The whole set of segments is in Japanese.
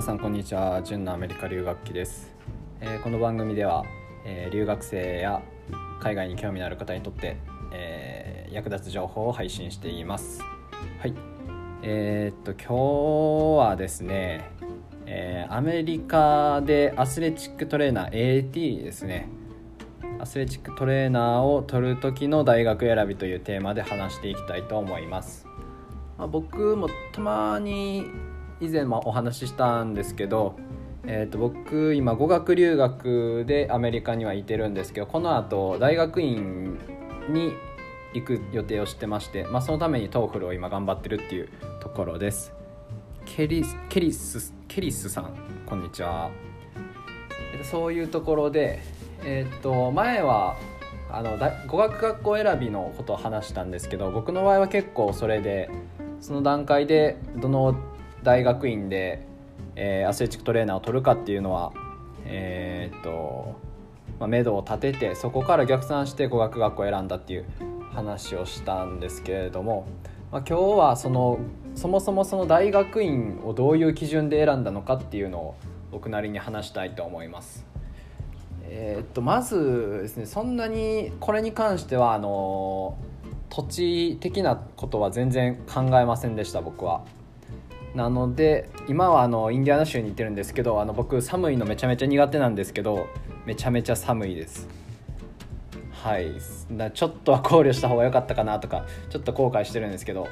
皆さんこんにちは。純のアメリカ留学期です、えー、この番組では、えー、留学生や海外に興味のある方にとって、えー、役立つ情報を配信しています。はい。えー、っと今日はですね、えアメリカでアスレチックトレーナー AT ですね。アスレチックトレーナーを取る時の大学選びというテーマで話していきたいと思います、まあ、僕もたまに以前もお話ししたんですけど、えー、と僕今語学留学でアメリカにはいてるんですけどこのあと大学院に行く予定をしてまして、まあ、そのために TOEFL を今頑張ってるっていうところです。ケリケリスケリスさんこんにちは。そういうところでえー、っと前はあの語学学校選びのことを話したんですけど僕の場合は結構それでその段階でどの大学院で、えー、アスレチックトレーナーを取るかっていうのはえー、っと、まあ、目処を立ててそこから逆算して語学学校を選んだっていう話をしたんですけれども、まあ、今日はそのそもそもその大学院をどういう基準で選んだのかっていうのを僕なりに話したいと思います。えー、っとまずですねそんなにこれに関してはあの土地的なことは全然考えませんでした僕は。なので今はあのインディアナ州に行ってるんですけどあの僕寒いのめちゃめちゃ苦手なんですけどめちゃめちゃ寒いです。はい。ちょっとは考慮した方が良かったかなとかちょっと後悔してるんですけど、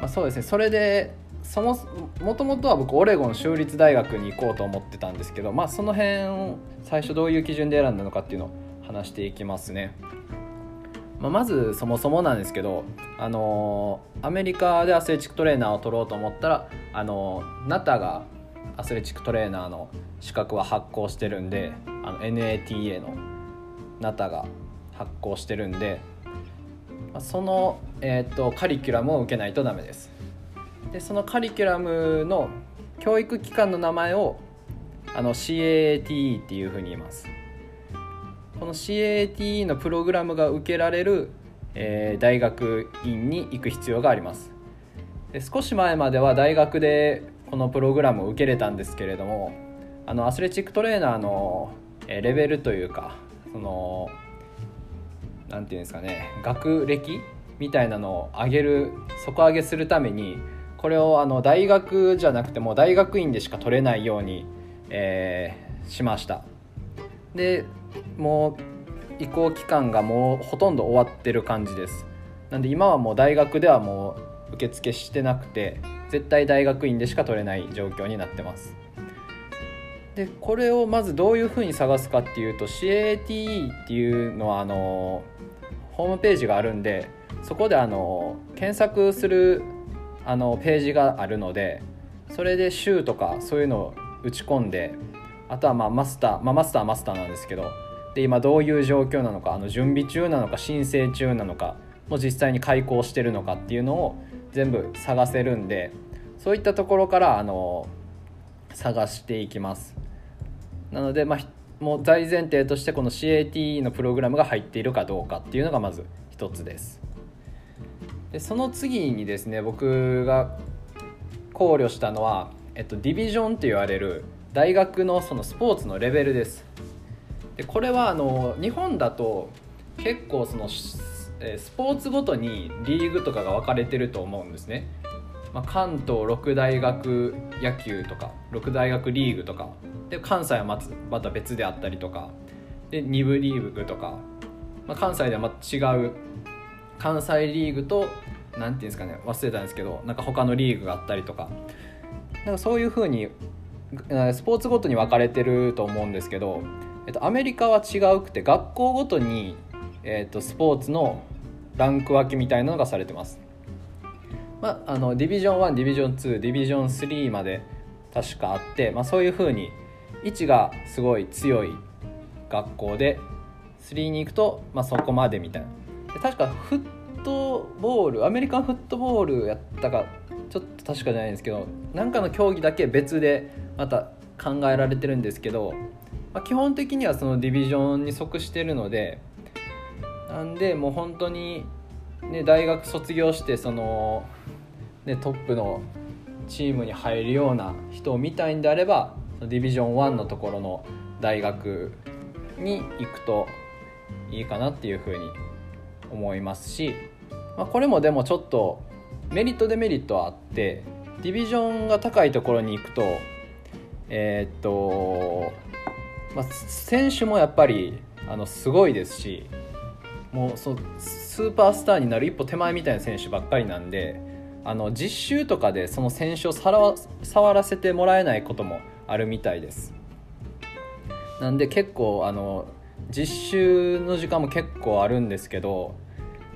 まあ、そうですね。それでそももともとは僕オレゴン州立大学に行こうと思ってたんですけど、まあ、その辺を最初どういう基準で選んだのかっていうのを話していきますね。まあ、まずそもそもなんですけど、あのー、アメリカでアスレチックトレーナーを取ろうと思ったら、あのー、NATA がアスレチックトレーナーの資格は発行してるんであの NATA の NATA が発行してるんで、まあ、その、えーとカリキュラムを受けないとダメです。でそのカリキュラムの教育機関の名前をあの CATE っていうふうに言いますこの CAT のプログラムが受けられる、えー、大学院に行く必要があります。で少し前までは大学でこのプログラムを受けれたんですけれどもあのアスレチックトレーナーのレベルというかその何て言うんですかね学歴みたいなのを上げる底上げするためにこれをあの大学じゃなくても大学院でしか取れないように、えー、しました。でもう移行期間がもうほとんど終わってる感じです。なんで今はもう大学ではもう受付してなくて絶対大学院でしか取れない状況になってます。でこれをまずどういうふうに探すかっていうと CATE っていうのはあのホームページがあるんでそこであの検索するあのページがあるのでそれで週とかそういうのを打ち込んであとはまあマスター、まあ、マスターはマスターなんですけどで今どういう状況なのかあの準備中なのか申請中なのかもう実際に開講してるのかっていうのを全部探せるんでそういったところからあの探していきます。なので、まあ、もう大前提としてこの CAT のプログラムが入っているかどうかっていうのがまず一つです。でその次にですね僕が考慮したのは、えっと、ディビジョンと言われる大学のそのスポーツのレベルです。でこれはあの日本だと結構そのスポーツごとにリーグとかが分かれてると思うんですね、まあ、関東六大学野球とか六大学リーグとか。で関西はままた別であったりとか。で2部リーグとか、まあ、関西ではまた違う関西リーグと何て言うんですかね忘れたんですけどなんか他のリーグがあったりとか。なんかそういうふうにスポーツごとに分かれてると思うんですけど、えっと、アメリカは違うくて学校ごとに、えっと、スポーツのランク分けみたいなのがされてます。まあ、あのディビジョン1ディビジョン2ディビジョン3まで確かあって、まあ、そういうふうに位置がすごい強い学校で3に行くと、まあ、そこまでみたいなで確かフットボールアメリカンフットボールやったかちょっと確かじゃないんですけど何かの競技だけ別でまた考えられてるんですけど、まあ、基本的にはそのディビジョンに即してるのでなんでもう本当に、ね、大学卒業してその、ね、トップのチームに入るような人を見たいんであればディビジョン1のところの大学に行くといいかなっていうふうに思いますし、まあ、これもでもちょっとメリットデメリットはあってディビジョンが高いところに行くとえー、っと、まあ、選手もやっぱりあのすごいですしもうそスーパースターになる一歩手前みたいな選手ばっかりなんであの実習とかでその選手を触らせてもらえないこともあるみたいです。なんで結構あの実習の時間も結構あるんですけど、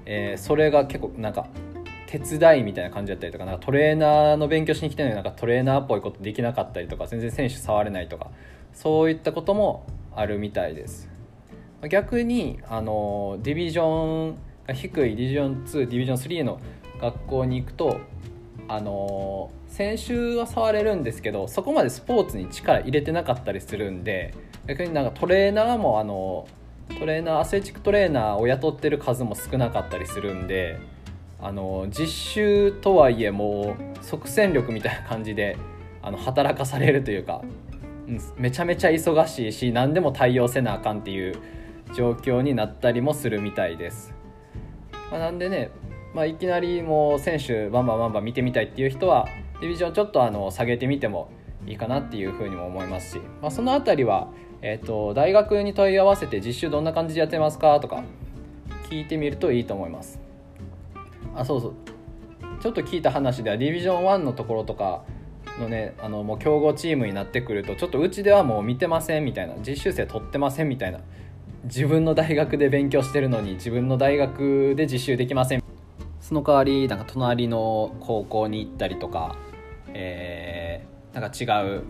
えー、それが結構なんか手伝いみたいな感じだったりとかなんかトレーナーの勉強しに来てるのになんかトレーナーっぽいことできなかったりとか全然選手触れないとかそういったこともあるみたいです。逆にあのディビジョンが低いディビジョン2ディビジョン3の学校に行くとあの先週は触れるんですけどそこまでスポーツに力入れてなかったりするんで逆になんかトレーナーもあのトレーナーアスレチックトレーナーを雇ってる数も少なかったりするんであの実習とはいえもう即戦力みたいな感じであの働かされるというか、うん、めちゃめちゃ忙しいし何でも対応せなあかんっていう状況になったりもするみたいです。まあ、なんでねまあ、いきなりもう選手バンバンバンバン見てみたいっていう人はディビジョンちょっとあの下げてみてもいいかなっていうふうにも思いますし、まあ、その辺りは、えーと、大学に問い合わせて実習どんな感じでやってますかとか聞いてみるといいと思いますあそうそうちょっと聞いた話ではディビジョン1のところとかのねあのもう強豪チームになってくるとちょっとうちではもう見てませんみたいな実習生取ってませんみたいな自分の大学で勉強してるのに自分の大学で実習できませんその代わりなんか隣の高校に行ったりとか、えー、なんか違う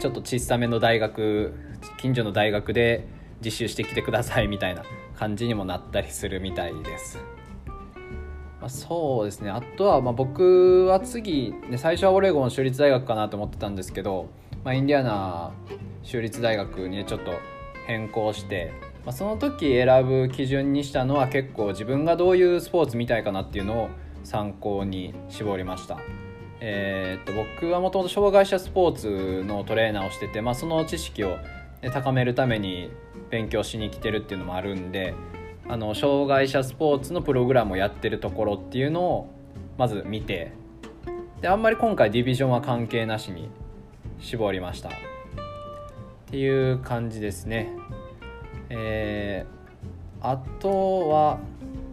ちょっと小さめの大学近所の大学で実習してきてくださいみたいな感じにもなったりするみたいです。まあ、そうですねあとはまあ僕は次、ね、最初はオレゴン州立大学かなと思ってたんですけど、まあ、インディアナ州立大学に、ちょっと変更してまあ、その時選ぶ基準にしたのは結構自分がどういうスポーツ見たいかなっていうのを参考に絞りました。えー、っと僕はもともと障害者スポーツのトレーナーをしてて、まあ、その知識を高めるために勉強しに来てるっていうのもあるんであの障害者スポーツのプログラムをやってるところっていうのをまず見てであんまり今回ディビジョンは関係なしに絞りましたっていう感じですね。えー、あとは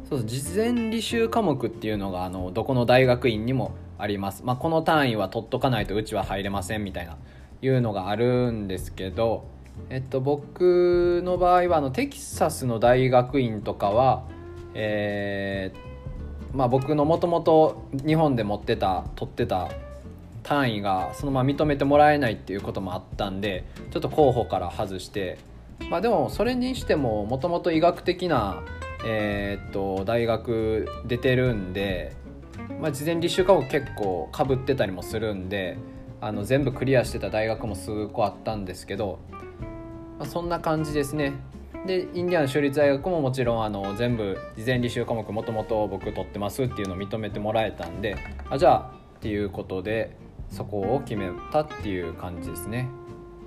そう事前履修科目っていうのがあのどこの大学院にもあります、まあ、この単位は取っとかないとうちは入れませんみたいないうのがあるんですけど、えっと、僕の場合はあのテキサスの大学院とかは、えーまあ、僕のもともと日本で持ってた取ってた単位がそのまま認めてもらえないっていうこともあったんでちょっと候補から外してまあでもそれにしてももともと医学的な、えー、っと大学出てるんで、まあ、事前履修科目結構かぶってたりもするんであの全部クリアしてた大学も数個あったんですけど、まあ、そんな感じですね。でインディアン州立大学ももちろんあの全部事前履修科目もともと僕取ってますっていうのを認めてもらえたんであじゃあっていうことでそこを決めたっていう感じですね。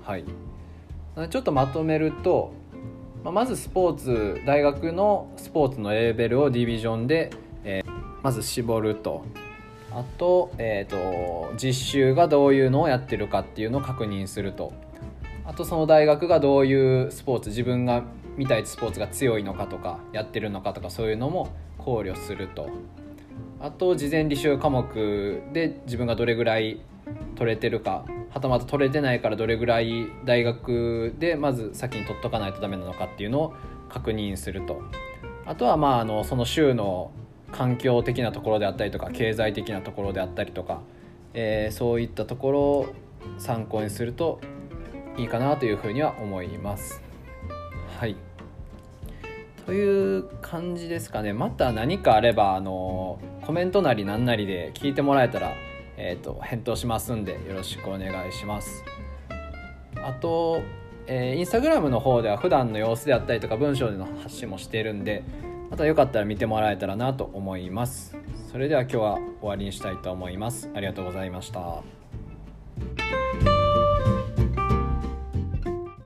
はい。ちょっとまとめると、まずスポーツ大学のスポーツのレーベルをディビジョンで、えー、まず絞ると。あと,、えーと、実習がどういうのをやってるかっていうのを確認すると。あとその大学がどういうスポーツ自分が見たいスポーツが強いのかとかやってるのかとかそういうのも考慮すると。あと事前履修科目で自分がどれぐらい取れてるかはたまた取れてないからどれぐらい大学でまず先に取っとかないとダメなのかっていうのを確認すると。あとはまああのその州の環境的なところであったりとか経済的なところであったりとか、えー、そういったところを参考にするといいかなというふうには思います。はい。という感じですかね。また何かあればあのコメントなりななりで聞いてもらえたらえーと、返答しますんでよろしくお願いします。あと、えー、インスタグラムの方では普段の様子であったりとか文章での発信もしているんでまたよかったら見てもらえたらなと思います。それでは今日は終わりにしたいと思います。ありがとうございました。